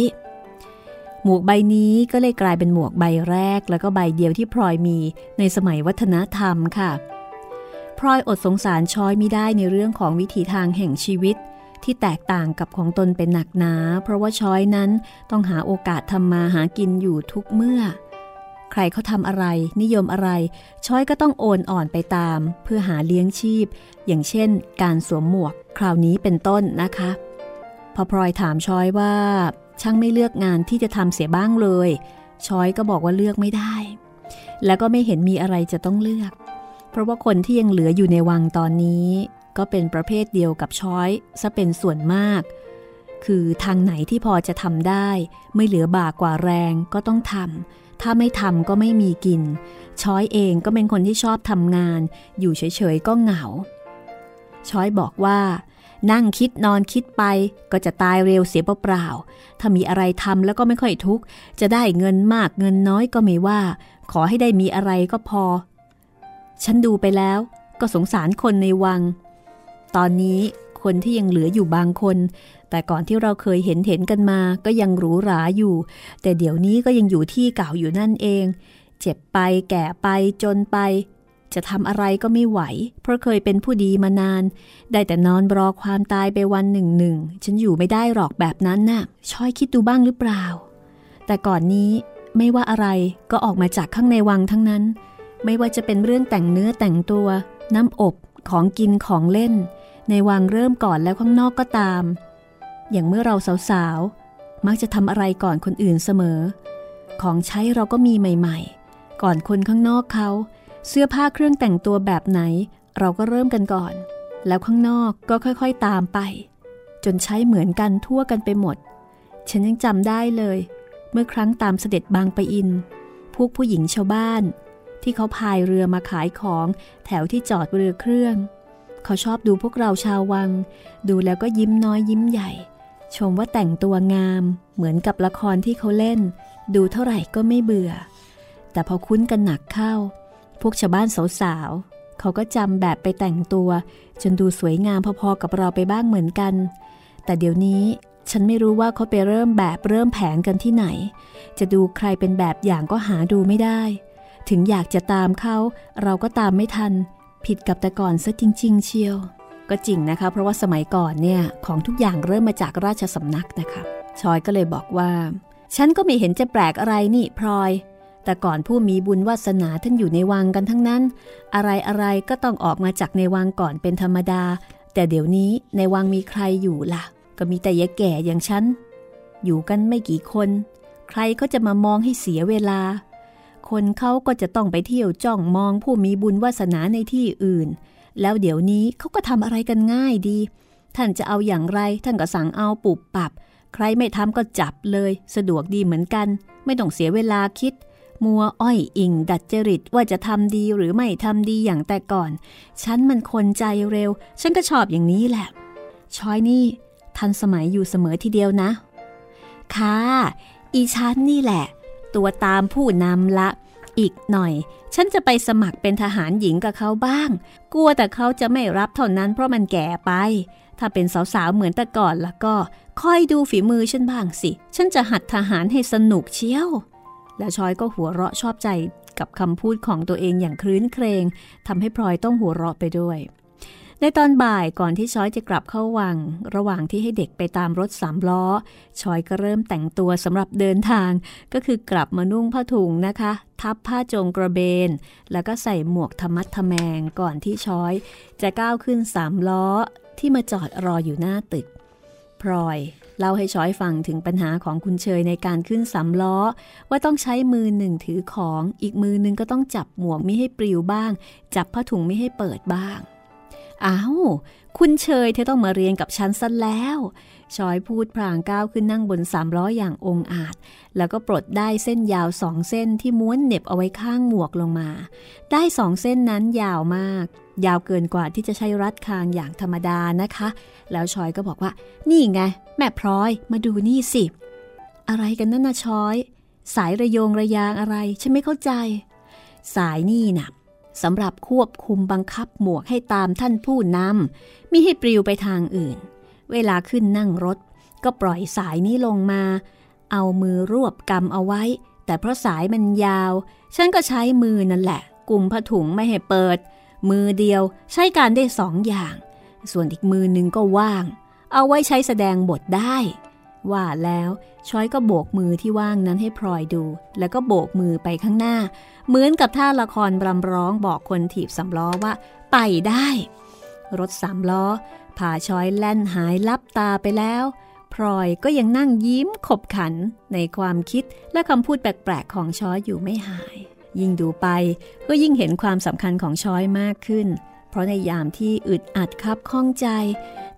หมวกใบนี้ก็เลยกลายเป็นหมวกใบแรก แล้วก็ใบเดียวที่พลอยมีในสมัยวัฒนธรรมค่ะ พลอยอดสงสารช้อยไม่ได้ในเรื่องของวิถีทางแห่งชีวิต ที่แตกต่างกับของตนเป็นหนักหนา เพราะว่าช้อยนั้นต้องหาโอกาสทำมาหากินอยู่ทุกเมื่อ ใครเขาทำอะไร นิยมอะไร ช้อยก็ต้องโอนอ่อนไปตาม เพื่อหาเลี้ยงชีพ อย่างเช่น การสวมหมวก คราวนี้เป็นต้นนะคะ พอพลอยถามช้อยว่า ช่างไม่เลือกงานที่จะทำเสียบ้างเลย ช้อยก็บอกว่าเลือกไม่ได้ แล้วก็ไม่เห็นมีอะไรจะต้องเลือก เพราะว่าคนที่ยังเหลืออยู่ในวังตอนนี้ ก็เป็นประเภทเดียวกับช้อยซะเป็นส่วนมากคือทางไหนที่พอจะทำได้ ไม่เหลือบากกว่าแรงก็ต้องทำ ถ้าไม่ทำก็ไม่มีกิน ช้อยเองก็เป็นคนที่ชอบทำงาน อยู่เฉยๆก็เหงา ช้อยบอกว่า นั่งคิดนอนคิดไปก็จะตายเร็วเสียเปล่าๆ ถ้ามีอะไรทำแล้วก็ไม่ค่อยทุกข์ จะได้เงินมากเงินน้อยก็ไม่ว่า ขอให้ได้มีอะไรก็พอ ฉันดูไปแล้ว ก็สงสารคนในวัง ตอนนี้ คนที่ยังเหลืออยู่บางคน แต่ก่อนที่เราเคยเห็นเห็นกันมาก็ยังหรูหราอยู่ แต่เดี๋ยวนี้ก็ยังอยู่ที่เก่าอยู่นั่นเอง เจ็บไปแก่ไปจนไป จะทำอะไรก็ไม่ไหว เพราะเคยเป็นผู้ดีมานาน ได้แต่นอนรอความตายไปวันหนึ่งหนึ่งฉันอยู่ไม่ได้หรอกแบบนั้นน่ะช่อยคิดดูบ้างหรือเปล่า แต่ก่อนนี้ไม่ว่าอะไรก็ออกมาจากข้างในวังทั้งนั้น ไม่ว่าจะเป็นเรื่องแต่งเนื้อแต่งตัว น้ำอบของกินของเล่น ในวังเริ่มก่อนแล้วข้างนอกก็ตาม อย่างเมื่อเราสาวๆ มักจะทำอะไรก่อนคนอื่นเสมอ ของใช้เราก็มีใหม่ๆ ก่อนคนข้างนอกเขา เสื้อผ้าเครื่องแต่งตัวแบบไหน เราก็เริ่มกันก่อน แล้วข้างนอกก็ค่อยๆตามไป จนใช้เหมือนกันทั่วกันไปหมด ฉันยังจำได้เลย เมื่อครั้งตามเสด็จบางไปอิน พวกผู้หญิงชาวบ้าน ที่เขาพายเรือมาขายของแถวที่จอดเรือเครื่อง เขาชอบดูพวกเราชาววัง ดูแล้วก็ยิ้มน้อยยิ้มใหญ่ ชมว่าแต่งตัวงาม เหมือนกับละครที่เขาเล่น ดูเท่าไหร่ก็ไม่เบื่อ แต่พอคุ้นกันหนักเข้า พวกชาวบ้านสาวๆเขาก็จำแบบไปแต่งตัว จนดูสวยงามพอๆกับเราไปบ้างเหมือนกัน แต่เดี๋ยวนี้ฉันไม่รู้ว่าเขาไปเริ่มแบบเริ่มแผนกันที่ไหน จะดูใครเป็นแบบอย่างก็หาดูไม่ได้ ถึงอยากจะตามเขา เราก็ตามไม่ทัน ผิดกับแต่ก่อนซะจริง ๆ เชียว ก็จริงนะคะ เพราะว่าสมัยก่อนเนี่ยของทุกอย่างเริ่มมาจากราชสำนักนะคะชอยก็เลยบอกว่า ฉันก็ไม่เห็นจะแปลกอะไรนี่พลอย แต่ก่อนผู้มีบุญวาสนาท่านอยู่ในวังกันทั้งนั้น อะไรอะไรก็ต้องออกมาจากในวังก่อนเป็นธรรมดา แต่เดี๋ยวนี้ในวังมีใครอยู่ละ่ะ ก็มีแต่ยาแก่อย่างฉันอยู่กันไม่กี่คน ใครก็จะมามองให้เสียเวลา คนเขาก็จะต้องไปเที่ยวจ้องมองผู้มีบุญวาสนาในที่อื่น แล้วเดี๋ยวนี้เขาก็ทำอะไรกันง่ายดี ท่านจะเอาอย่างไร ท่านก็สั่งเอาปุบปับ ใครไม่ทำก็จับเลย สะดวกดีเหมือนกัน ไม่ต้องเสียเวลาคิด มัวอ้อยอิง ดัดจริตว่าจะทำดีหรือไม่ทำดีอย่างแต่ก่อน ฉันมันคนใจเร็ว ฉันก็ชอบอย่างนี้แหละ ชอยนี่ทันสมัยอยู่เสมอทีเดียวนะ ค่ะ อีฉันนี่แหละ ตัวตามผู้นำละ อีกหน่อย ฉันจะไปสมัครเป็นทหารหญิงกับเขาบ้าง กลัวแต่เขาจะไม่รับเท่านั้นเพราะมันแก่ไป ถ้าเป็นสาวๆเหมือนแต่ก่อนแล้วก็คอยดูฝีมือฉันบ้างสิ ฉันจะหัดทหารให้สนุกเชียว แล้วชอยก็หัวเราะชอบใจกับคำพูดของตัวเองอย่างคลื้นเครงทำให้พลอยต้องหัวเราะไปด้วย ในตอนบ่ายก่อนที่ช้อยจะกลับเข้าวัง ระหว่างที่ให้เด็กไปตามรถสามล้อช้อยก็เริ่มแต่งตัวสำหรับเดินทาง ก็คือกลับมานุ่งผ้าถุงนะคะ ทับผ้าจงกระเบน แล้วก็ใส่หมวกธรรมัดทแมงก่อนที่ช้อย จะก้าวขึ้นสามล้อที่มาจอดรออยู่หน้าตึกพลอยเล่าให้ช้อยฟังถึงปัญหาของคุณเชยในการขึ้นสามล้อ ว่าต้องใช้มือหนึ่งถือของ อีกมือหนึ่งก็ต้องจับหมวกไม่ให้ปลิวบ้าง จับผ้าถุงไม่ให้เปิดบ้าง อ้าวคุณเชยเธอต้องมาเรียนกับฉันซะแล้วชอยพูดพลางก้าวขึ้นนั่งบนสามล้ออย่างองอาจ แล้วก็ปลดได้เส้นยาวสองเส้นที่ม้วนเน็บเอาไว้ข้างหมวกลงมา ได้สองเส้นนั้นยาวมาก ยาวเกินกว่าที่จะใช้รัดคางอย่างธรรมดานะคะ แล้วชอยก็บอกว่า นี่ไง แม่พลอยมาดูนี่สิ อะไรกันนั่นนะชอย สายระโยงระยางอะไร ฉันไม่เข้าใจ สายนี่นะ่ะ สำหรับควบคุมบังคับหมวกให้ตามท่านผู้นำมิให้ปลิวไปทางอื่น เวลาขึ้นนั่งรถ ก็ปล่อยสายนี้ลงมา เอามือรวบกำเอาไว้ แต่เพราะสายมันยาว ฉันก็ใช้มือนั่นแหละกุมผ้าถุงไม่ให้เปิด มือเดียวใช้การได้สองอย่าง ส่วนอีกมือหนึ่งก็ว่าง เอาไว้ใช้แสดงบทได้ ว่าแล้วช้อยก็โบกมือที่ว่างนั้นให้พลอยดู แล้วก็โบกมือไปข้างหน้า เหมือนกับท่าละครรำร้องบอกคนถีบสามล้อว่า ไปได้ รถสามล้อพาช้อยแล่นหายลับตาไปแล้วพลอยก็ยังนั่งยิ้มขบขันในความคิดและคำพูดแปลกๆของช้อยอยู่ไม่หาย ยิ่งดูไปก็ยิ่งเห็นความสำคัญของช้อยมากขึ้น เพราะในยามที่อึดอัดคับข้องใจ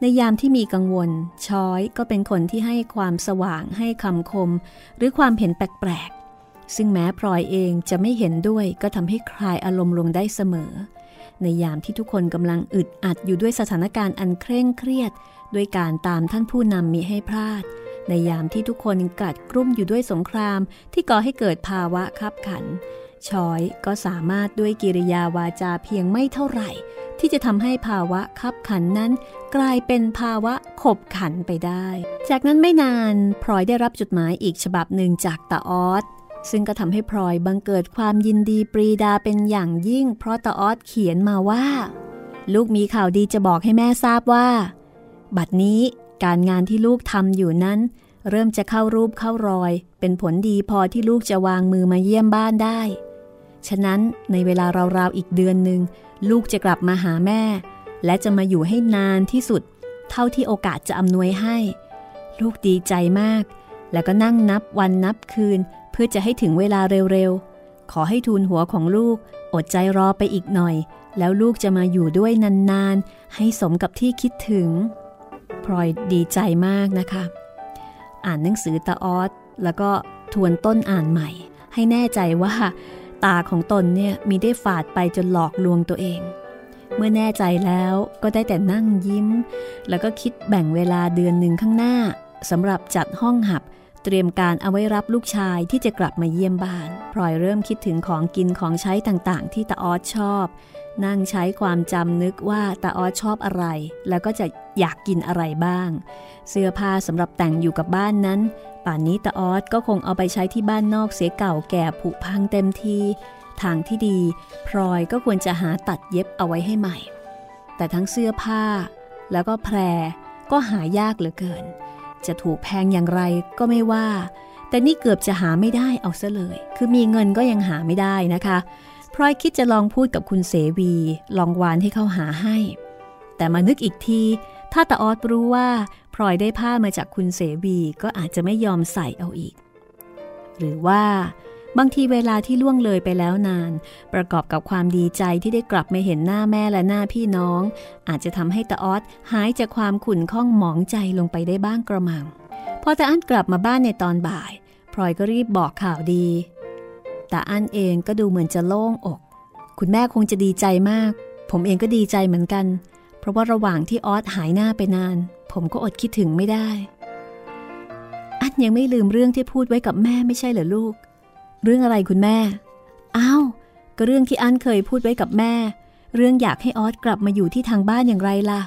ในยามที่มีกังวล ช้อยก็เป็นคนที่ให้ความสว่างให้คำคม หรือความเห็นแปลกๆ ซึ่งแม้พลอยเองจะไม่เห็นด้วยก็ทำให้คลายอารมณ์ลงได้เสมอ ในยามที่ทุกคนกำลังอึดอัดอยู่ด้วยสถานการณ์อันเคร่งเครียด ด้วยการตามท่านผู้นำมีให้พลาด ในยามที่ทุกคนกัดกรุ่มอยู่ด้วยสงครามที่ก่อให้เกิดภาวะคับขัน ชอยก็สามารถด้วยกิริยาวาจาเพียงไม่เท่าไหร่ ที่จะทำให้ภาวะคับขันนั้น กลายเป็นภาวะขบขันไปได้ จากนั้นไม่นานพลอยได้รับจดหมายอีกฉบับหนึ่งจากตาออสซึ่งก็ทำให้พลอยบังเกิดความยินดีปรีดาเป็นอย่างยิ่ง เพราะตาออสเขียนมาว่า ลูกมีข่าวดีจะบอกให้แม่ทราบว่า บัดนี้การงานที่ลูกทำอยู่นั้น เริ่มจะเข้ารูปเข้ารอย เป็นผลดีพอที่ลูกจะวางมือมาเยี่ยมบ้านได้ ฉะนั้นในเวลาราวๆอีกเดือนหนึ่งลูกจะกลับมาหาแม่ และจะมาอยู่ให้นานที่สุด เท่าที่โอกาสจะอำนวยให้ ลูกดีใจมาก แล้วก็นั่งนับวันนับคืน เพื่อจะให้ถึงเวลาเร็วๆ ขอให้ทูลหัวของลูก อดใจรอไปอีกหน่อย แล้วลูกจะมาอยู่ด้วยนานๆ ให้สมกับที่คิดถึงพลอยดีใจมากนะคะ อ่านหนังสือตาออสแล้วก็ทวนต้นอ่านใหม่ ให้แน่ใจว่า ตาของตนเนี่ยมีได้ฝาดไปจนหลอกลวงตัวเอง เมื่อแน่ใจแล้วก็ได้แต่นั่งยิ้ม แล้วก็คิดแบ่งเวลาเดือนหนึ่งข้างหน้าสำหรับจัดห้องหับเตรียมการเอาไว้รับลูกชายที่จะกลับมาเยี่ยมบ้าน พลอยเริ่มคิดถึงของกินของใช้ต่างๆ ที่ตาออสชอบ นั่งใช้ความจำนึกว่าตาออสชอบอะไร แล้วก็จะอยากกินอะไรบ้าง เสื้อผ้าสำหรับแต่งอยู่กับบ้านนั้น ป่านนี้ตาออสก็คงเอาไปใช้ที่บ้านนอกเสียเก่าแก่ผุพังเต็มทีทางที่ดี พลอยก็ควรจะหาตัดเย็บเอาไว้ให้ใหม่ แต่ทั้งเสื้อผ้า แล้วก็แพรก็หายากเหลือเกิน จะถูกแพงอย่างไรก็ไม่ว่า แต่นี่เกือบจะหาไม่ได้เอาซะเลย คือมีเงินก็ยังหาไม่ได้นะคะพลอยคิดจะลองพูดกับคุณเสวี ลองวานให้เขาหาให้ แต่มานึกอีกที ถ้าตาออดรู้ว่า พลอยได้ผ้ามาจากคุณเสวีก็อาจจะไม่ยอมใส่เอาอีก หรือว่าบางทีเวลาที่ล่วงเลยไปแล้วนาน ประกอบกับความดีใจที่ได้กลับมาเห็นหน้าแม่และหน้าพี่น้อง อาจจะทำให้ตาออดหายจากความขุ่นข้องหมองใจลงไปได้บ้างกระมัง พอตาอั้นกลับมาบ้านในตอนบ่ายพลอยก็รีบบอกข่าวดีตาอั้นเองก็ดูเหมือนจะโล่งอก คุณแม่คงจะดีใจมาก ผมเองก็ดีใจเหมือนกันเราะว่าระหว่างที่ออสหายหน้าไปนาน ผมก็อดคิดถึงไม่ได้อันยังไม่ลืมเรื่องที่พูดไว้กับแม่ไม่ใช่เหรอลูก เรื่องอะไรคุณแม่ อ้าว ก็เรื่องที่อันเคยพูดไว้กับแม่ เรื่องอยากให้ออสกลับมาอยู่ที่ทางบ้านอย่างไรล่ะ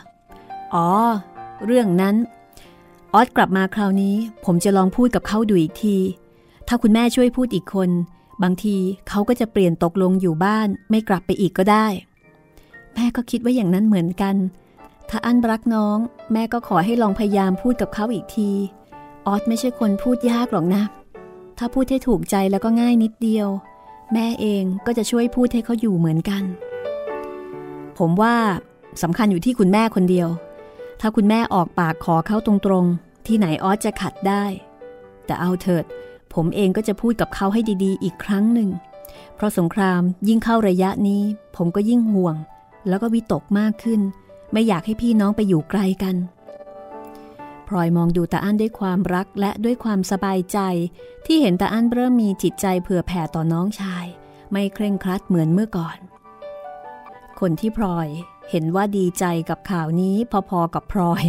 อ๋อ เรื่องนั้น ออสกลับมาคราวนี้ ผมจะลองพูดกับเขาดูอีกที ถ้าคุณแม่ช่วยพูดอีกคน บางทีเขาก็จะเปลี่ยนตกลงอยู่บ้านไม่กลับไปอีกก็ได้ แม่ก็คิดว่าอย่างนั้นเหมือนกัน ถ้าอันรักน้อง แม่ก็ขอให้ลองพยายามพูดกับเขาอีกที ออสไม่ใช่คนพูดยากหรอกนะ ถ้าพูดให้ถูกใจแล้วก็ง่ายนิดเดียว แม่เองก็จะช่วยพูดให้เขาอยู่เหมือนกัน ผมว่าสำคัญอยู่ที่คุณแม่คนเดียว ถ้าคุณแม่ออกปากขอเขาตรงๆ ที่ไหนออสจะขัดได้ แต่เอาเถิด ผมเองก็จะพูดกับเขาให้ดีๆ อีกครั้งหนึ่ง เพราะสงครามยิ่งเข้าระยะนี้ ผมก็ยิ่งห่วง แล้วก็วิตกมากขึ้น ไม่อยากให้พี่น้องไปอยู่ไกลกันพลอยมองดูตาอั้นด้วยความรักและด้วยความสบายใจ ที่เห็นตาอั้นเริ่มมีจิตใจเผื่อแผ่ต่อน้องชาย ไม่เคร่งครัดเหมือนเมื่อก่อน คนที่พลอยเห็นว่าดีใจกับข่าวนี้พอๆกับพลอย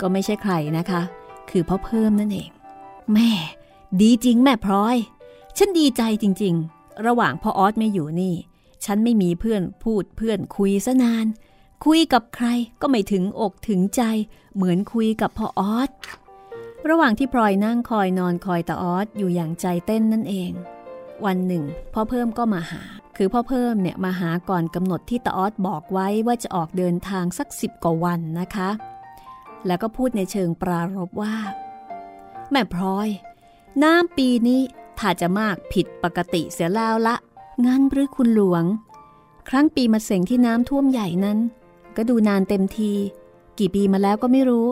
ก็ไม่ใช่ใครนะคะ คือพ่อเพิ่มนั่นเอง แม่ ดีจริงแม่พลอย ฉันดีใจจริง ๆ ระหว่างพ่อออสไม่อยู่นี่ ฉันไม่มีเพื่อนพูดเพื่อนคุยซะนาน คุยกับใครก็ไม่ถึงอกถึงใจ เหมือนคุยกับพ่อออสระหว่างที่พลอยนั่งคอยนอนคอยตาออสอยู่อย่างใจเต้นนั่นเอง วันหนึ่งพ่อเพิ่มก็มาหา คือพ่อเพิ่มเนี่ยมาหาก่อนกำหนดที่ตาออสบอกไว้ว่าจะออกเดินทางสักสิบกว่าวันนะคะ แล้วก็พูดในเชิงปรารบว่า แม่พลอย น้ำปีนี้ถ้าจะมากผิดปกติเสียแล้วละ งั้นหรือคุณหลวง ครั้งปีมาเสงที่น้ำท่วมใหญ่นั้น ก็ดูนานเต็มที กี่ปีมาแล้วก็ไม่รู้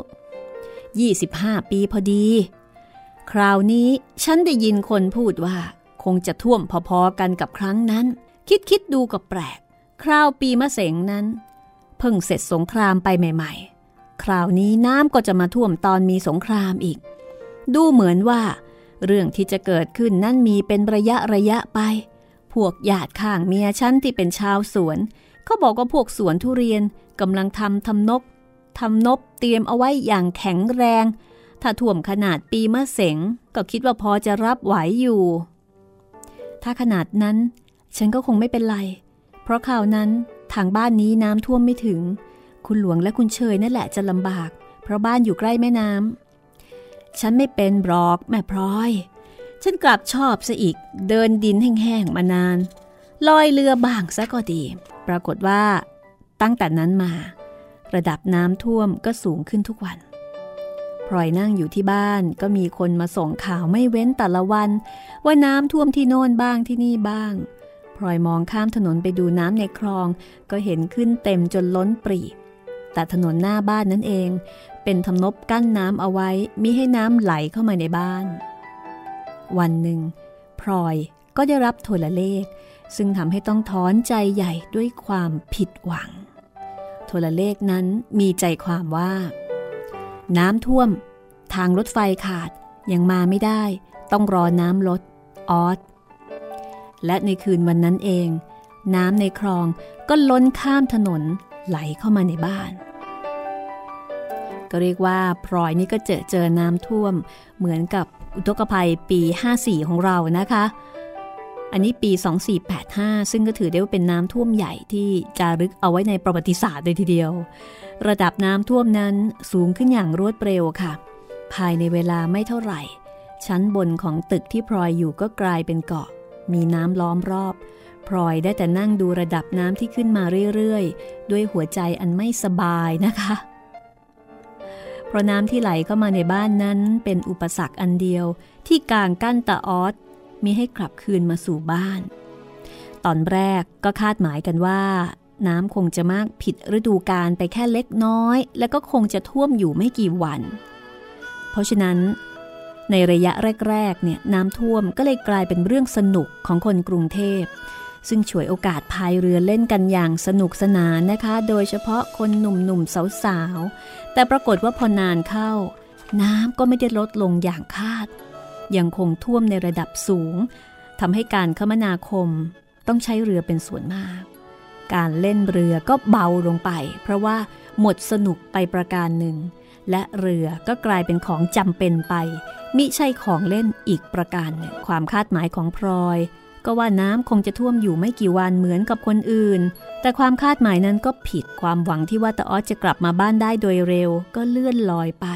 25 ปีพอดี คราวนี้ฉันได้ยินคนพูดว่า คงจะท่วมพอๆกันกับครั้งนั้น คิดคิดดูก็แปลก คราวปีมะเสงนั้น เพิ่งเสร็จสงครามไปใหม่ ๆ คราวนี้น้ำก็จะมาท่วมตอนมีสงครามอีก ดูเหมือนว่า เรื่องที่จะเกิดขึ้นนั้นมีเป็นระยะระยะไป วกญาติข้างเมียฉันที่เป็นชาวสวนเขาบอกว่าพวกสวนทุเรียนกำลังทำทำนกทำนบเตรียมเอาไว้อย่างแข็งแรง ถ้าท่วมขนาดปีมะเสงก็คิดว่าพอจะรับไหวอยู่ ถ้าขนาดนั้น ฉันก็คงไม่เป็นไร เพราะข่าวนั้นทางบ้านนี้น้ำท่วมไม่ถึง คุณหลวงและคุณเชยนั่นแหละจะลำบาก เพราะบ้านอยู่ใกล้แม่น้ำฉันไม่เป็นบรอกแม่พลอย ฉันกลับชอบซะอีกเดินดินแห้งๆมานาน ลอยเรือบ้างซะก็ดี ปรากฏว่า ตั้งแต่นั้นมา ระดับน้ำท่วมก็สูงขึ้นทุกวันพลอยนั่งอยู่ที่บ้านก็มีคนมาส่งข่าวไม่เว้นแต่ละวัน ว่าน้ำท่วมที่โน่นบ้างที่นี่บ้างพลอยมองข้ามถนนไปดูน้ำในคลอง ก็เห็นขึ้นเต็มจนล้นปรีแต่ถนนหน้าบ้านนั่นเอง เป็นทำนบกั้นน้ำเอาไว้มิให้น้ำไหลเข้ามาในบ้าน วันหนึ่งพลอยก็ได้รับโทรเลข ซึ่งทำให้ต้องถอนใจใหญ่ด้วยความผิดหวัง โทรเลขนั้นมีใจความว่า น้ำท่วม ทางรถไฟขาดยังมาไม่ได้ ต้องรอน้ำลดออสและในคืนวันนั้นเอง น้ำในคลองก็ล้นข้ามถนนไหลเข้ามาในบ้าน ก็เรียกว่าพลอยนี่ก็เจอเจอน้ำท่วม เหมือนกับอุทกภัยปี 54 ของเรานะคะ อันนี้ปี 2485 ซึ่งก็ถือได้ว่าเป็นน้ำท่วมใหญ่ที่จารึกเอาไว้ในประวัติศาสตร์เลยทีเดียว ระดับน้ำท่วมนั้นสูงขึ้นอย่างรวดเร็วค่ะ ภายในเวลาไม่เท่าไหร่ ชั้นบนของตึกที่พลอยอยู่ก็กลายเป็นเกาะ มีน้ำล้อมรอบพลอยได้แต่นั่งดูระดับน้ำที่ขึ้นมาเรื่อย ๆ ด้วยหัวใจอันไม่สบายนะคะ เพราะน้ำที่ไหลเข้ามาในบ้านนั้นเป็นอุปสรรคอันเดียวที่กางกั้นตาออสมีให้กลับคืนมาสู่บ้าน ตอนแรกก็คาดหมายกันว่า น้ำคงจะมากผิดฤดูกาลไปแค่เล็กน้อย แล้วก็คงจะท่วมอยู่ไม่กี่วัน เพราะฉะนั้นในระยะแรกๆเนี่ยน้ำท่วมก็เลยกลายเป็นเรื่องสนุกของคนกรุงเทพ ซึ่งฉวยโอกาสพายเรือเล่นกันอย่างสนุกสนานนะคะ โดยเฉพาะคนหนุ่มๆสาวๆ แต่ปรากฏว่าพอนานเข้า น้ำก็ไม่ได้ลดลงอย่างคาด ยังคงท่วมในระดับสูงทำให้การคมนาคมต้องใช้เรือเป็นส่วนมาก การเล่นเรือก็เบาลงไป เพราะว่าหมดสนุกไปประการหนึ่ง และเรือก็กลายเป็นของจำเป็นไป มิใช่ของเล่นอีกประการหนึ่งความคาดหมายของพลอย ก็ว่าน้ำคงจะท่วมอยู่ไม่กี่วันเหมือนกับคนอื่น แต่ความคาดหมายนั้นก็ผิดความหวังที่ว่าตาออสจะกลับมาบ้านได้โดยเร็ว ก็เลื่อนลอยไป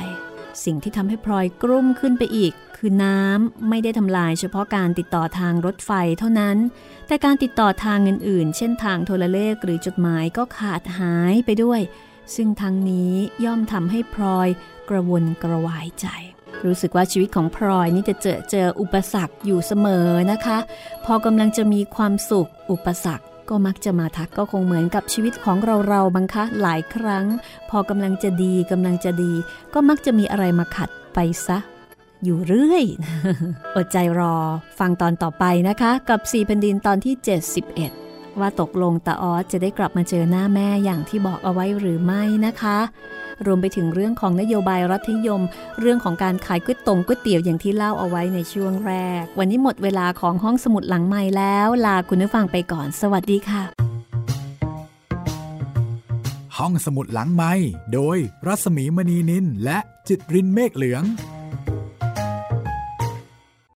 สิ่งที่ทำให้พลอยกลุ้มขึ้นไปอีก คือน้ำไม่ได้ทำลายเฉพาะการติดต่อทางรถไฟเท่านั้น แต่การติดต่อทางอื่นๆ เช่นทางโทรเลขหรือจดหมายก็ขาดหายไปด้วย ซึ่งทั้งนี้ย่อมทำให้พลอยกระวนกระวายใจ รู้สึกว่าชีวิตของพลอยนี่จะเจอเจออุปสรรคอยู่เสมอนะคะ พอกำลังจะมีความสุขอุปสรรคก็มักจะมาทักก็คงเหมือนกับชีวิตของเราเราบังคะหลายครั้ง พอกำลังจะดีกำลังจะดี ก็มักจะมีอะไรมาขัดไปซะ อยู่เรื่อย อดใจรอ ฟังตอนต่อไปนะคะ กับสี่แผ่นดินตอนที่ 71 ว่าตกลงตาออสจะได้กลับมาเจอหน้าแม่อย่างที่บอกเอาไว้หรือไม่นะคะ รวมไปถึงเรื่องของนโยบายรัฐยม เรื่องของการขายก๋วยตงก๋วยเตี๋ยวอย่างที่เล่าเอาไว้ในช่วงแรก วันนี้หมดเวลาของห้องสมุดหลังใหม่แล้ว ลาคุณผู้ฟังไปก่อน สวัสดีค่ะ ห้องสมุดหลังไม้โดยรัสมีมณีนินและจิตรินเมฆเหลือง